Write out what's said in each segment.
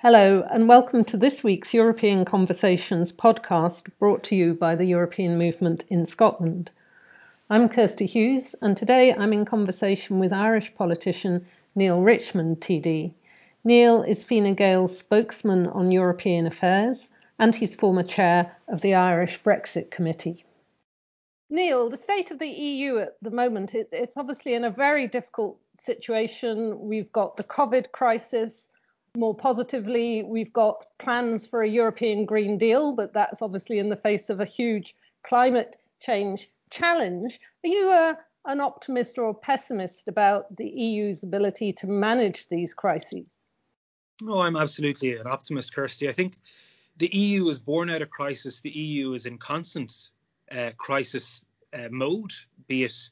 Hello, and welcome to this week's European Conversations podcast brought to you by the European Movement in Scotland. I'm Kirsty Hughes, and today I'm in conversation with Irish politician Neale Richmond, TD. Neale is Fine Gael's spokesman on European affairs, and he's former chair of the Irish Brexit Committee. Neale, the state of the EU at the moment, it, it's obviously in a very difficult situation. We've got the COVID crisis more positively, we've got plans for a European Green Deal, but that's obviously in the face of a huge climate change challenge. Are you uh, an optimist or a pessimist about the EU's ability to manage these crises? No, I'm absolutely an optimist, Kirsty. I think the EU was born out of crisis. The EU is in constant uh, crisis uh, mode, be it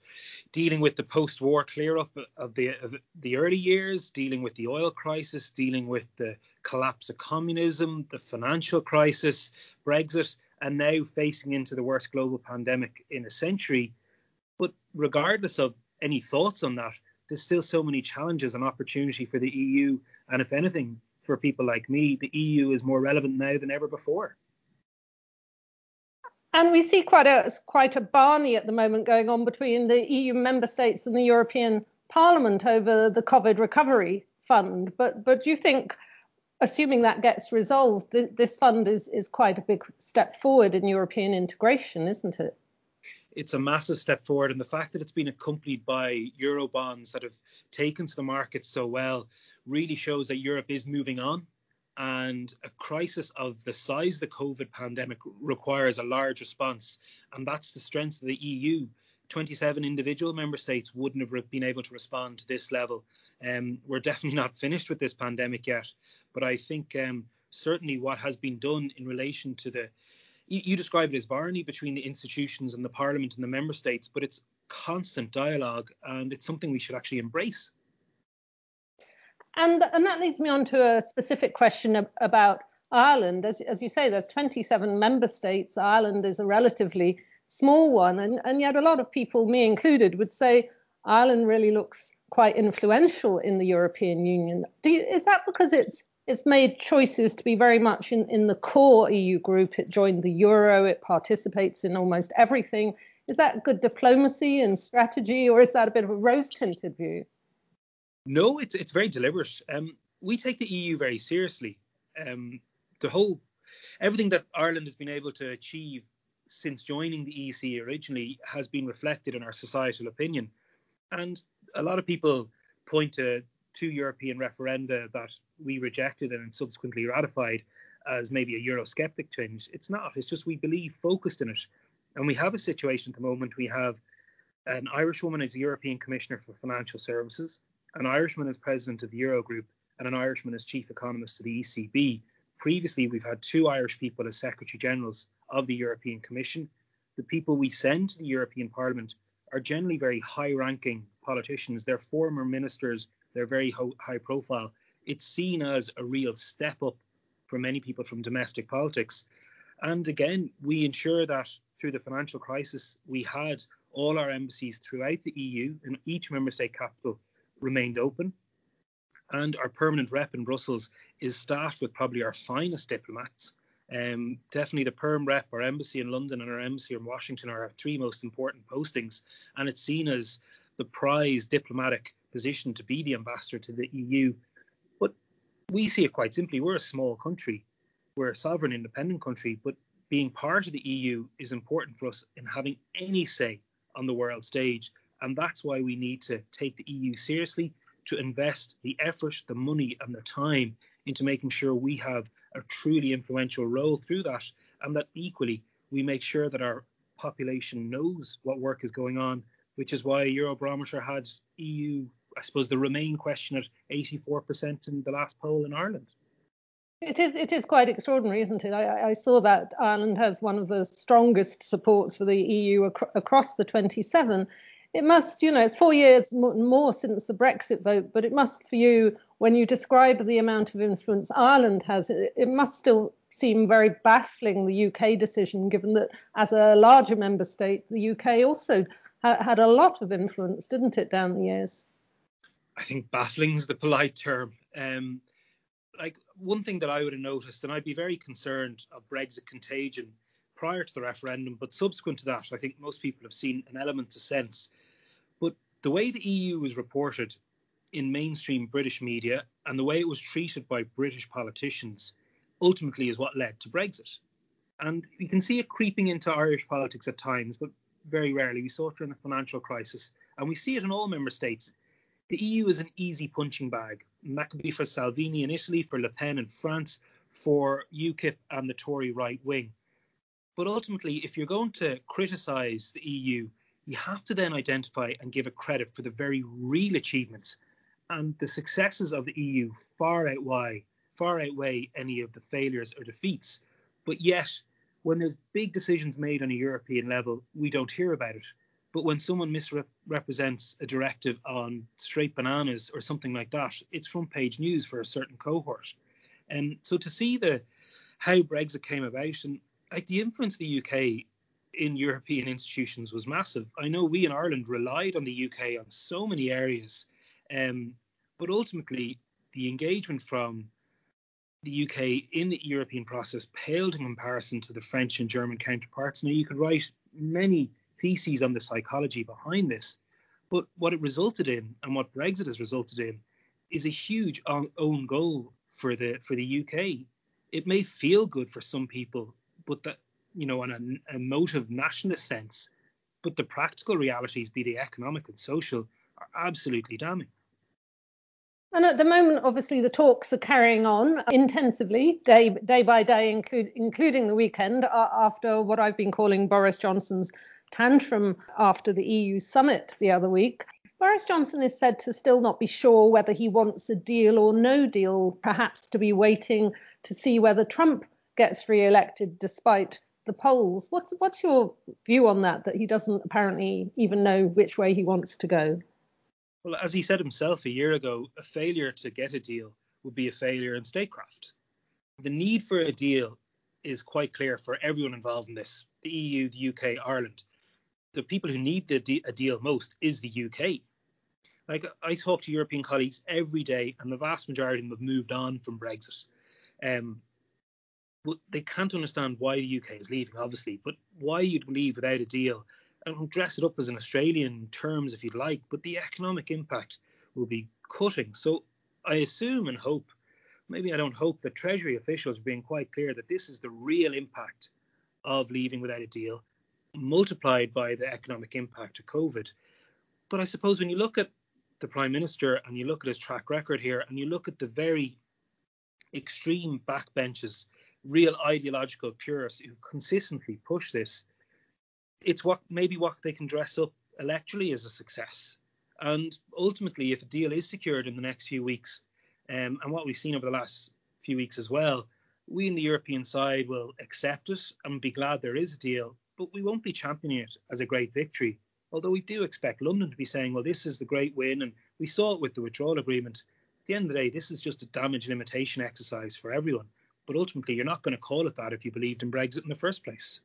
dealing with the post-war clear-up of the of the early years, dealing with the oil crisis, dealing with the collapse of communism, the financial crisis, Brexit, and now facing into the worst global pandemic in a century. But regardless of any thoughts on that, there's still so many challenges and opportunity for the EU, and if anything, for people like me, the EU is more relevant now than ever before. And we see quite a quite a barney at the moment going on between the EU member states and the European Parliament over the COVID recovery fund. But but do you think, assuming that gets resolved, th- this fund is is quite a big step forward in European integration, isn't it? It's a massive step forward, and the fact that it's been accompanied by euro bonds that have taken to the market so well really shows that Europe is moving on and a crisis of the size of the COVID pandemic requires a large response. And that's the strength of the EU. 27 individual member states wouldn't have been able to respond to this level. Um, we're definitely not finished with this pandemic yet, but I think um, certainly what has been done in relation to the you, you describe it as barony between the institutions and the parliament and the member states, but it's constant dialogue and it's something we should actually embrace. And, and that leads me on to a specific question about Ireland. As, as you say, there's 27 member states. Ireland is a relatively small one. And, and yet, a lot of people, me included, would say Ireland really looks quite influential in the European Union. You, is that because it's it's made choices to be very much in, in the core EU group. It joined the euro, it participates in almost everything. Is that good diplomacy and strategy, or is that a bit of a rose tinted view? No, it's it's very deliberate. Um, we take the EU very seriously. Um, the whole everything that Ireland has been able to achieve since joining the EC originally has been reflected in our societal opinion. And a lot of people point to two European referenda that we rejected and subsequently ratified as maybe a Eurosceptic change. It's not. It's just we believe focused in it. And we have a situation at the moment. We have an Irish woman as European Commissioner for Financial Services an Irishman as president of the Eurogroup, and an Irishman as chief economist to the ECB. Previously, we've had two Irish people as secretary generals of the European Commission. The people we send to the European Parliament are generally very high ranking politicians. They're former ministers, they're very ho- high profile. It's seen as a real step up for many people from domestic politics. And again, we ensure that through the financial crisis, we had all our embassies throughout the EU in each member state capital remained open. And our permanent rep in Brussels is staffed with probably our finest diplomats. Um, definitely the perm rep, our embassy in London and our embassy in Washington are our three most important postings. And it's seen as the prized diplomatic position to be the ambassador to the EU. But we see it quite simply. We're a small country. We're a sovereign independent country, but being part of the EU is important for us in having any say on the world stage. And that's why we need to take the EU seriously, to invest the effort, the money, and the time into making sure we have a truly influential role through that. And that equally, we make sure that our population knows what work is going on, which is why Eurobarometer had EU, I suppose, the Remain question at 84% in the last poll in Ireland. It is it is quite extraordinary, isn't it? I, I, saw that Ireland has one of the strongest supports for the EU ac- across the 27 it must, you know, it's four years more since the Brexit vote, but it must for you, when you describe the amount of influence Ireland has, it, it must still seem very baffling the UK decision, given that as a larger member state, the UK also ha- had a lot of influence, didn't it, down the years? I think baffling is the polite term. Um, like one thing that I would have noticed, and I'd be very concerned of Brexit contagion prior to the referendum, but subsequent to that, I think most people have seen an element of sense. But the way the EU was reported in mainstream British media and the way it was treated by British politicians ultimately is what led to Brexit. And you can see it creeping into Irish politics at times, but very rarely. We saw it during the financial crisis, and we see it in all member states. The EU is an easy punching bag, and that could be for Salvini in Italy, for Le Pen in France, for UKIP and the Tory right wing. But ultimately, if you're going to criticise the EU, you have to then identify and give it credit for the very real achievements and the successes of the EU far outweigh far outweigh any of the failures or defeats. But yet, when there's big decisions made on a European level, we don't hear about it. But when someone misrepresents a directive on straight bananas or something like that, it's front page news for a certain cohort. And so to see the how Brexit came about and like the influence of the UK in European institutions was massive. I know we in Ireland relied on the UK on so many areas, um, but ultimately the engagement from the UK in the European process paled in comparison to the French and German counterparts. Now, you could write many theses on the psychology behind this, but what it resulted in and what Brexit has resulted in is a huge own goal for the for the UK. It may feel good for some people, but that you know, on a, emotive nationalist sense, but the practical realities, be they economic and social, are absolutely damning. And at the moment, obviously, the talks are carrying on intensively, day day by day, include, including the weekend, after what I've been calling Boris Johnson's tantrum after the EU summit the other week. Boris Johnson is said to still not be sure whether he wants a deal or no deal, perhaps to be waiting to see whether Trump gets re-elected despite the polls. What's what's your view on that? That he doesn't apparently even know which way he wants to go. Well, as he said himself a year ago, a failure to get a deal would be a failure in statecraft. The need for a deal is quite clear for everyone involved in this the EU, the UK, Ireland. The people who need the, a deal most is the UK. Like I talk to European colleagues every day, and the vast majority of them have moved on from Brexit. Um, they can't understand why the UK is leaving, obviously, but why you'd leave without a deal and dress it up as an Australian terms if you'd like, but the economic impact will be cutting. So I assume and hope, maybe I don't hope, that Treasury officials are being quite clear that this is the real impact of leaving without a deal, multiplied by the economic impact of COVID. But I suppose when you look at the Prime Minister and you look at his track record here and you look at the very extreme backbenches, real ideological purists who consistently push this, it's what maybe what they can dress up electorally as a success. And ultimately, if a deal is secured in the next few weeks, um, and what we've seen over the last few weeks as well, we in the European side will accept it and be glad there is a deal, but we won't be championing it as a great victory. Although we do expect London to be saying, well, this is the great win, and we saw it with the withdrawal agreement. At the end of the day, this is just a damage limitation exercise for everyone. But ultimately, you're not going to call it that if you believed in Brexit in the first place.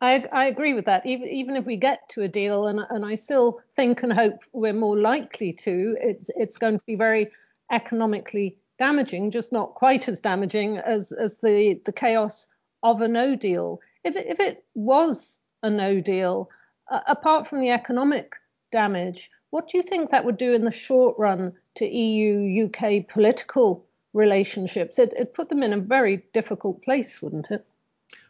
I, I, agree with that. Even, even if we get to a deal, and, and I still think and hope we're more likely to, it's, it's going to be very economically damaging, just not quite as damaging as, as the, the chaos of a no deal. If it, if it was a no deal, uh, apart from the economic damage, what do you think that would do in the short run to EU UK political relationships? It, it put them in a very difficult place, wouldn't it?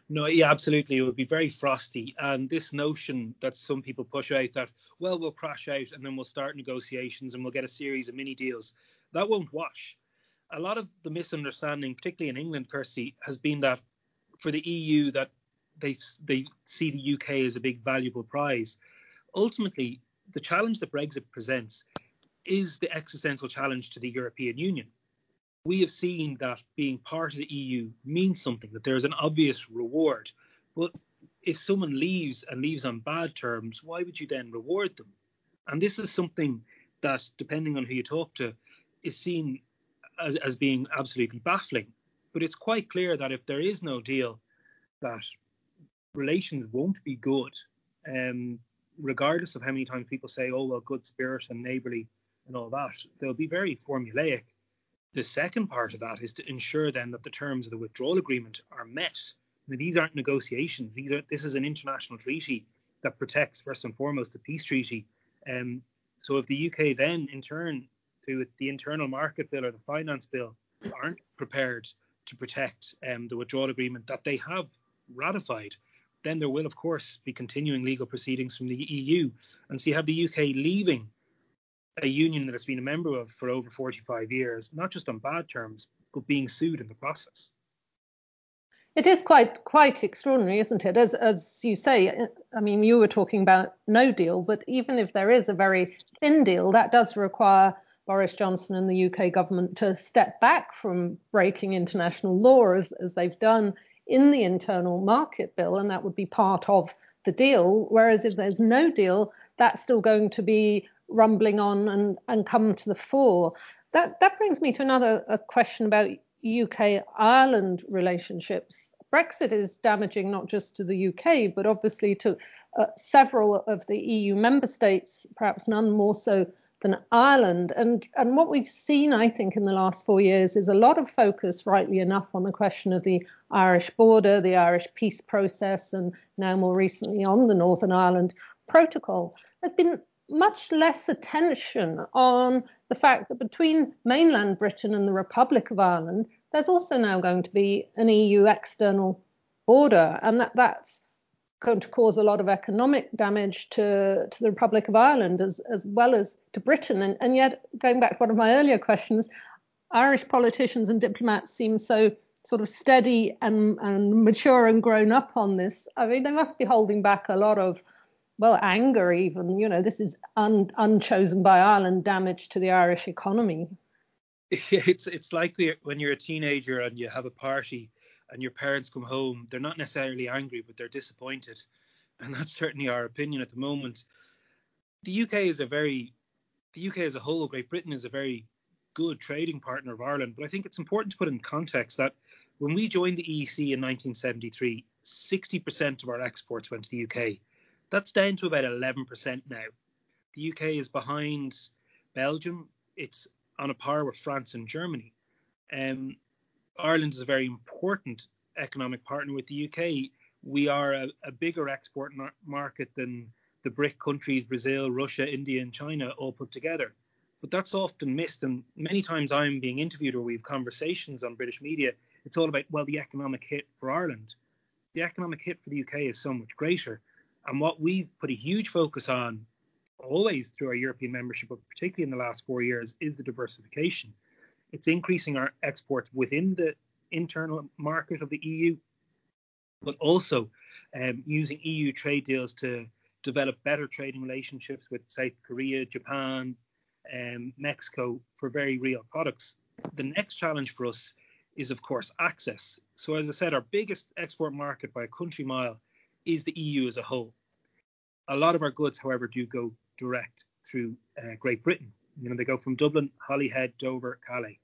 No, yeah, absolutely. It would be very frosty. And this notion that some people push out that, well, we'll crash out and then we'll start negotiations and we'll get a series of mini deals, that won't wash. A lot of the misunderstanding, particularly in England, Kirsty, has been that for the EU that they they see the UK as a big valuable prize. Ultimately, the challenge that Brexit presents is the existential challenge to the European Union we have seen that being part of the EU means something, that there's an obvious reward. But if someone leaves and leaves on bad terms, why would you then reward them? And this is something that, depending on who you talk to, is seen as, as being absolutely baffling. But it's quite clear that if there is no deal, that relations won't be good, um, regardless of how many times people say, oh, well, good spirit and neighbourly and all that. They'll be very formulaic The second part of that is to ensure then that the terms of the withdrawal agreement are met. Now, these aren't negotiations. These are, this is an international treaty that protects first and foremost the peace treaty. Um, so if the UK then in turn through the internal market bill or the finance bill aren't prepared to protect um, the withdrawal agreement that they have ratified, then there will of course be continuing legal proceedings from the EU. And so you have the UK leaving a union that it's been a member of for over 45 years, not just on bad terms, but being sued in the process. It is quite quite extraordinary, isn't it? As as you say, I mean, you were talking about no deal, but even if there is a very thin deal, that does require Boris Johnson and the UK government to step back from breaking international law as, as they've done in the internal market bill, and that would be part of the deal. Whereas if there's no deal, that's still going to be rumbling on and, and come to the fore. That that brings me to another question about UK Ireland relationships. Brexit is damaging not just to the UK, but obviously to uh, several of the EU member states, perhaps none more so than Ireland. And, and what we've seen, I think, in the last four years is a lot of focus, rightly enough, on the question of the Irish border, the Irish peace process, and now more recently on the Northern Ireland Protocol. There's been much less attention on the fact that between mainland Britain and the Republic of Ireland, there's also now going to be an EU external border, and that, that's going to cause a lot of economic damage to, to the Republic of Ireland as, as well as to Britain. And, and yet, going back to one of my earlier questions, Irish politicians and diplomats seem so sort of steady and, and mature and grown up on this. I mean, they must be holding back a lot of well, anger even. You know, this is un, unchosen by Ireland damage to the Irish economy. It's it's like when you're a teenager and you have a party and your parents come home. They're not necessarily angry, but they're disappointed, and that's certainly our opinion at the moment. The UK is a very, the UK as a whole, Great Britain is a very good trading partner of Ireland. But I think it's important to put in context that when we joined the EEC in 1973, 60% of our exports went to the UK. That's down to about 11% now. The UK is behind Belgium. It's on a par with France and Germany. Um, Ireland is a very important economic partner with the UK. We are a, a bigger export mar- market than the BRIC countries, Brazil, Russia, India, and China all put together. But that's often missed. And many times I'm being interviewed or we have conversations on British media. It's all about, well, the economic hit for Ireland. The economic hit for the UK is so much greater. And what we've put a huge focus on always through our European membership, but particularly in the last four years, is the diversification. It's increasing our exports within the internal market of the EU, but also um, using EU trade deals to develop better trading relationships with South Korea, Japan, um, Mexico for very real products. The next challenge for us is, of course, access. So, as I said, our biggest export market by a country mile is the EU as a whole. A lot of our goods, however, do go direct through uh, Great Britain. You know, they go from Dublin, Holyhead, Dover, Calais.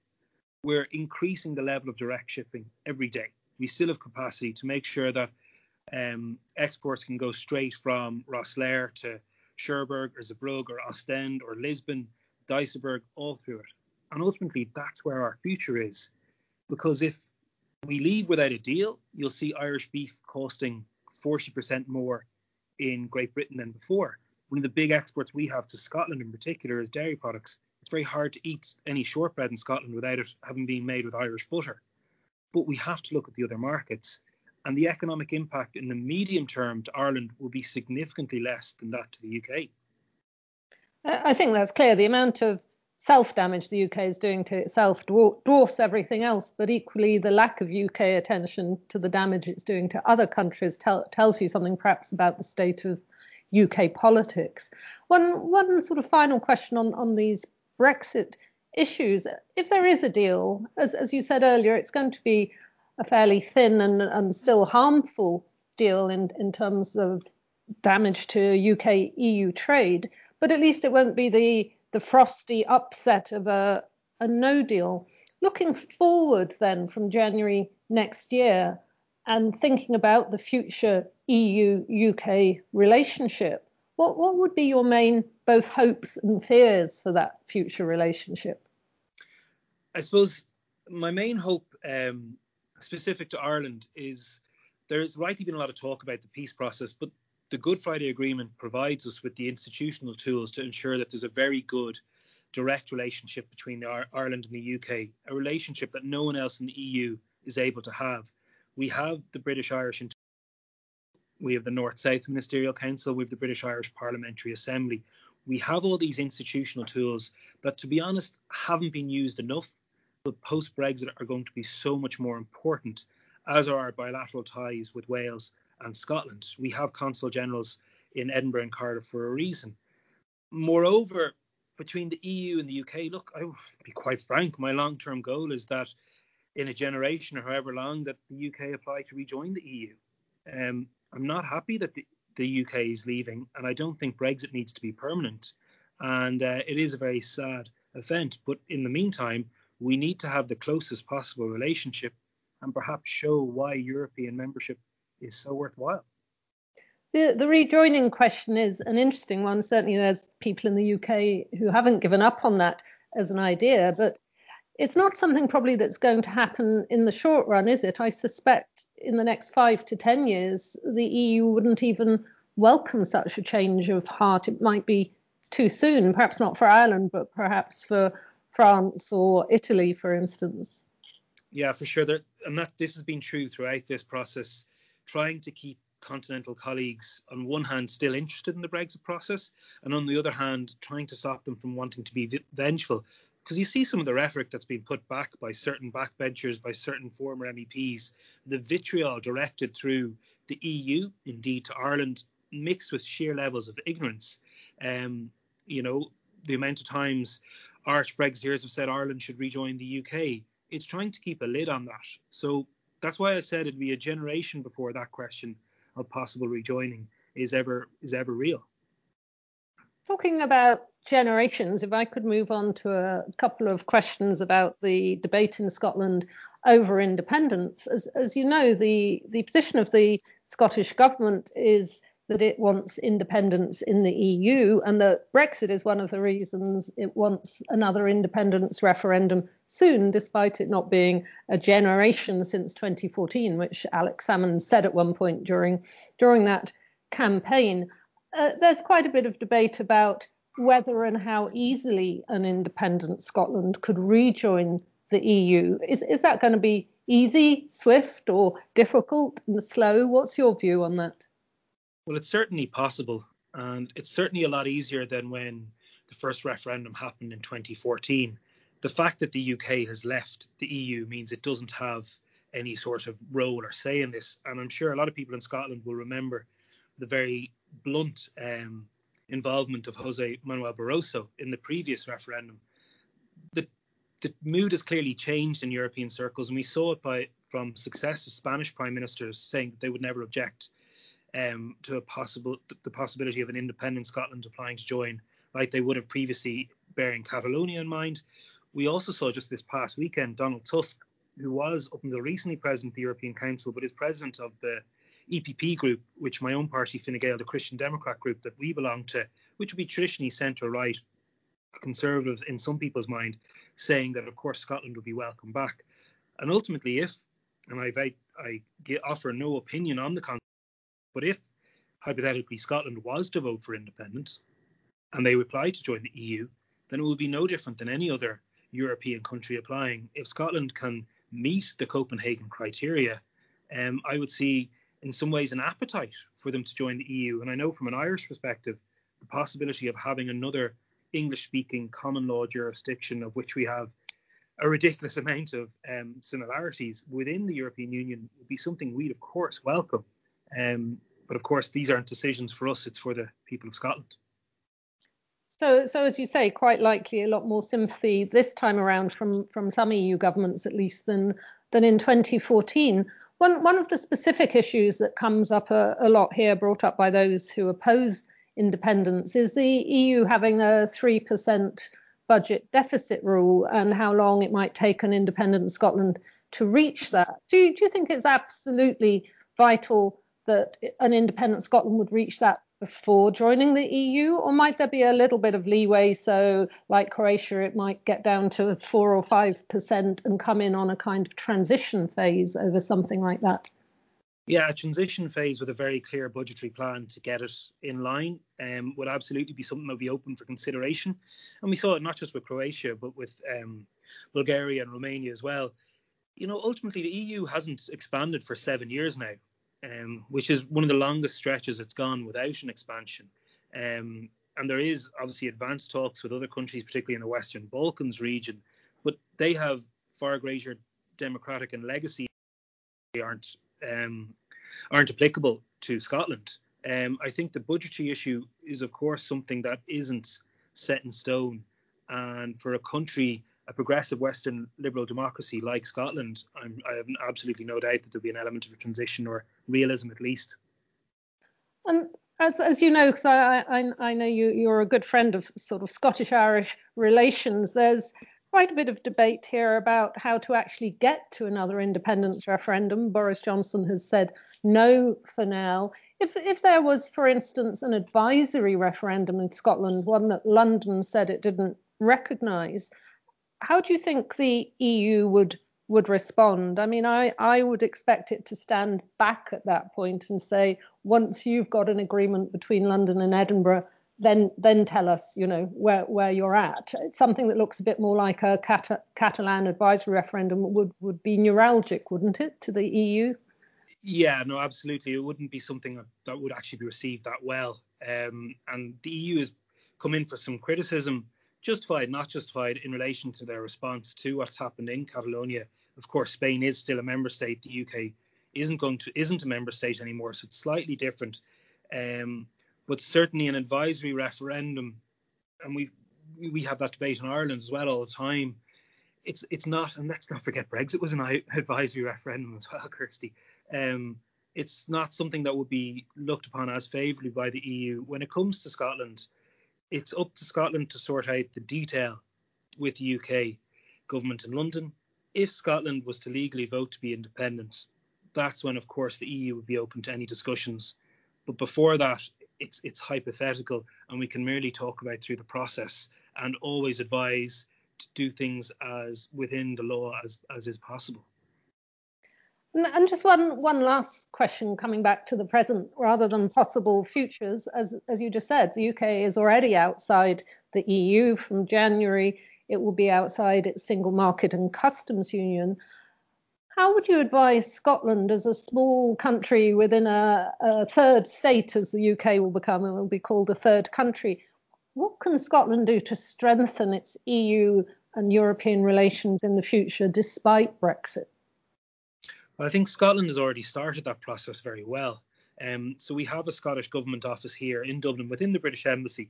We're increasing the level of direct shipping every day. We still have capacity to make sure that um, exports can go straight from Rosslare to Cherbourg or Zeebrugge or Ostend or Lisbon, Duisburg, all through it. And ultimately, that's where our future is. Because if we leave without a deal, you'll see Irish beef costing 40% more in Great Britain than before. One of the big exports we have to Scotland in particular is dairy products. It's very hard to eat any shortbread in Scotland without it having been made with Irish butter. But we have to look at the other markets. And the economic impact in the medium term to Ireland will be significantly less than that to the UK. I think that's clear. The amount of self damage the UK is doing to itself dwarfs everything else, but equally the lack of UK attention to the damage it's doing to other countries tell, tells you something perhaps about the state of UK politics. One, one sort of final question on, on these Brexit issues. If there is a deal, as, as you said earlier, it's going to be a fairly thin and, and still harmful deal in, in terms of damage to UK EU trade, but at least it won't be the the frosty upset of a, a no deal. Looking forward then from January next year and thinking about the future EU UK relationship, what, what would be your main both hopes and fears for that future relationship? I suppose my main hope, um, specific to Ireland, is there's rightly been a lot of talk about the peace process, but the Good Friday Agreement provides us with the institutional tools to ensure that there's a very good direct relationship between Ireland and the UK, a relationship that no one else in the EU is able to have. We have the British Irish, we have the North South Ministerial Council, we have the British Irish Parliamentary Assembly. We have all these institutional tools that, to be honest, haven't been used enough, but post Brexit are going to be so much more important, as are our bilateral ties with Wales and Scotland. We have consul generals in Edinburgh and Cardiff for a reason. Moreover, between the EU and the UK, look, I'll be quite frank, my long term goal is that in a generation or however long that the UK apply to rejoin the EU. Um, I'm not happy that the, the UK is leaving, and I don't think Brexit needs to be permanent. And uh, it is a very sad event. But in the meantime, we need to have the closest possible relationship and perhaps show why European membership is so worthwhile. The, the rejoining question is an interesting one. Certainly, there's people in the UK who haven't given up on that as an idea, but it's not something probably that's going to happen in the short run, is it? I suspect in the next five to 10 years, the EU wouldn't even welcome such a change of heart. It might be too soon, perhaps not for Ireland, but perhaps for France or Italy, for instance. Yeah, for sure. That, and that this has been true throughout this process, trying to keep continental colleagues on one hand still interested in the Brexit process, and on the other hand trying to stop them from wanting to be vengeful because you see some of the rhetoric that's been put back by certain backbenchers, by certain former MEPs, the vitriol directed through the EU, indeed to Ireland, mixed with sheer levels of ignorance. Um, you know, the amount of times arch Brexiteers have said Ireland should rejoin the UK, it's trying to keep a lid on that. So that's why I said it'd be a generation before that question of possible rejoining is ever is ever real. Talking about generations, if I could move on to a couple of questions about the debate in Scotland over independence. As, as you know, the, the position of the Scottish government is that it wants independence in the EU, and that Brexit is one of the reasons it wants another independence referendum soon, despite it not being a generation since 2014, which Alex Salmond said at one point during during that campaign uh, there's quite a bit of debate about whether and how easily an independent Scotland could rejoin the EU. Is, is that going to be easy, swift, or difficult and slow? What's your view on that? Well, it's certainly possible, and it's certainly a lot easier than when the first referendum happened in 2014. The fact that the UK has left the EU means it doesn't have any sort of role or say in this, and I'm sure a lot of people in Scotland will remember the very blunt um, involvement of Jose Manuel Barroso in the previous referendum. The, the mood has clearly changed in European circles, and we saw it by from successive Spanish prime ministers saying that they would never object um, to a possible the possibility of an independent Scotland applying to join, like they would have previously, bearing Catalonia in mind. We also saw just this past weekend Donald Tusk, who was up until recently president of the European Council, but is president of the EPP group, which my own party, Fine Gael, the Christian Democrat group that we belong to, which would be traditionally centre right, conservatives in some people's mind, saying that of course Scotland would be welcome back. And ultimately, if and I, I offer no opinion on the but if hypothetically Scotland was to vote for independence and they apply to join the EU, then it will be no different than any other European country applying. If Scotland can meet the Copenhagen criteria, um, I would see in some ways an appetite for them to join the EU. And I know from an Irish perspective, the possibility of having another English speaking common law jurisdiction of which we have a ridiculous amount of um, similarities within the European Union would be something we'd of course welcome. Um, but of course, these aren't decisions for us; it's for the people of Scotland. So, so as you say, quite likely a lot more sympathy this time around from from some EU governments, at least, than than in 2014. One, one of the specific issues that comes up a, a lot here, brought up by those who oppose independence, is the EU having a 3% budget deficit rule and how long it might take an independent Scotland to reach that. Do do you think it's absolutely vital that an independent Scotland would reach that before joining the EU, or might there be a little bit of leeway? So, like Croatia, it might get down to four or five percent and come in on a kind of transition phase over something like that. Yeah, a transition phase with a very clear budgetary plan to get it in line um, would absolutely be something that would be open for consideration. And we saw it not just with Croatia, but with um, Bulgaria and Romania as well. You know, ultimately, the EU hasn't expanded for seven years now, um, which is one of the longest stretches it's gone without an expansion. Um, and there is obviously advanced talks with other countries, particularly in the Western Balkans region, but they have far greater democratic and legacy aren't um, aren't applicable to Scotland. Um, I think the budgetary issue is, of course, something that isn't set in stone. And for a country, a progressive Western liberal democracy like Scotland, I'm, i have absolutely no doubt that there'll be an element of a transition or realism at least. And as, as you know, because I, I, I know you, you're a good friend of sort of Scottish Irish relations, there's quite a bit of debate here about how to actually get to another independence referendum. Boris Johnson has said no for now. If, if there was, for instance, an advisory referendum in Scotland, one that London said it didn't recognise, how do you think the EU would would respond? I mean, I, I would expect it to stand back at that point and say, once you've got an agreement between London and Edinburgh, then then tell us, you know, where where you're at. It's something that looks a bit more like a Cat- Catalan advisory referendum would would be neuralgic, wouldn't it, to the EU? Yeah, no, absolutely. It wouldn't be something that would actually be received that well. Um, and the EU has come in for some criticism, justified, not justified, in relation to their response to what's happened in Catalonia. Of course, Spain is still a member state. The UK isn't going to isn't a member state anymore, so it's slightly different. Um, but certainly an advisory referendum, and we we have that debate in Ireland as well all the time. It's it's not, and let's not forget Brexit was an advisory referendum as well, Kirsty. Um, it's not something that would be looked upon as favourably by the EU. When it comes to Scotland, it's up to Scotland to sort out the detail with the UK government in London. If Scotland was to legally vote to be independent, that's when, of course, the EU would be open to any discussions. But before that, it's it's hypothetical and we can merely talk about through the process and always advise to do things as within the law as as is possible. And just one one last question coming back to the present rather than possible futures, as as you just said, the UK is already outside the EU from January. It will be outside its single market and customs union. How would you advise Scotland as a small country within a, a third state, as the UK will become, and will be called a third country? What can Scotland do to strengthen its EU and European relations in the future despite Brexit? Well, I think Scotland has already started that process very well. Um, so we have a Scottish Government office here in Dublin within the British Embassy.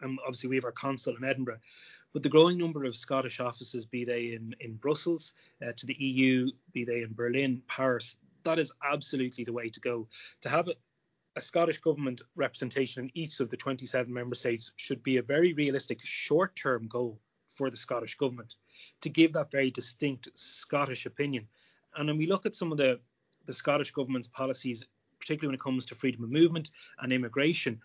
And obviously, we have our consul in Edinburgh. But the growing number of Scottish offices, be they in, in Brussels, uh, to the EU, be they in Berlin, Paris, that is absolutely the way to go. To have a, a Scottish government representation in each of the 27 member states should be a very realistic short term goal for the Scottish government to give that very distinct Scottish opinion. And when we look at some of the, the Scottish government's policies, particularly when it comes to freedom of movement and immigration,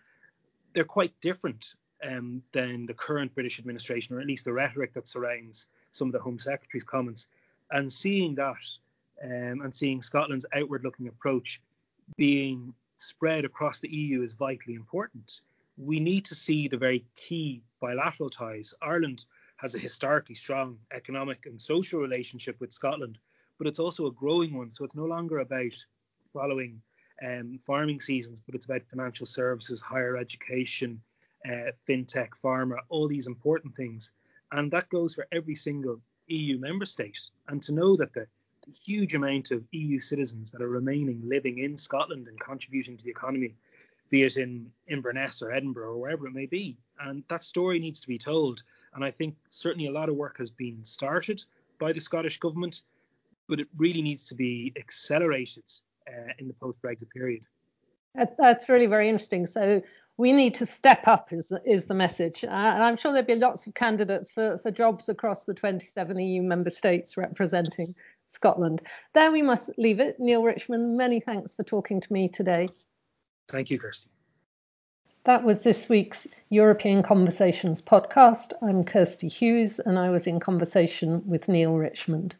they're quite different um, than the current British administration, or at least the rhetoric that surrounds some of the Home Secretary's comments. And seeing that um, and seeing Scotland's outward looking approach being spread across the EU is vitally important. We need to see the very key bilateral ties. Ireland has a historically strong economic and social relationship with Scotland, but it's also a growing one. So it's no longer about following um, farming seasons, but it's about financial services, higher education, uh, fintech, pharma, all these important things. And that goes for every single EU member state. And to know that the, huge amount of EU citizens that are remaining living in Scotland and contributing to the economy, be it in Inverness or Edinburgh or wherever it may be. And that story needs to be told. And I think certainly a lot of work has been started by the Scottish government, but it really needs to be accelerated uh, in the post Brexit period. That's really very interesting. So we need to step up is is the message. Uh, and I'm sure there'll be lots of candidates for, for jobs across the 27 EU member states representing Scotland. There we must leave it. Neale Richmond, many thanks for talking to me today. Thank you, Kirsty. That was this week's European Conversations podcast. I'm Kirsty Hughes and I was in conversation with Neale Richmond.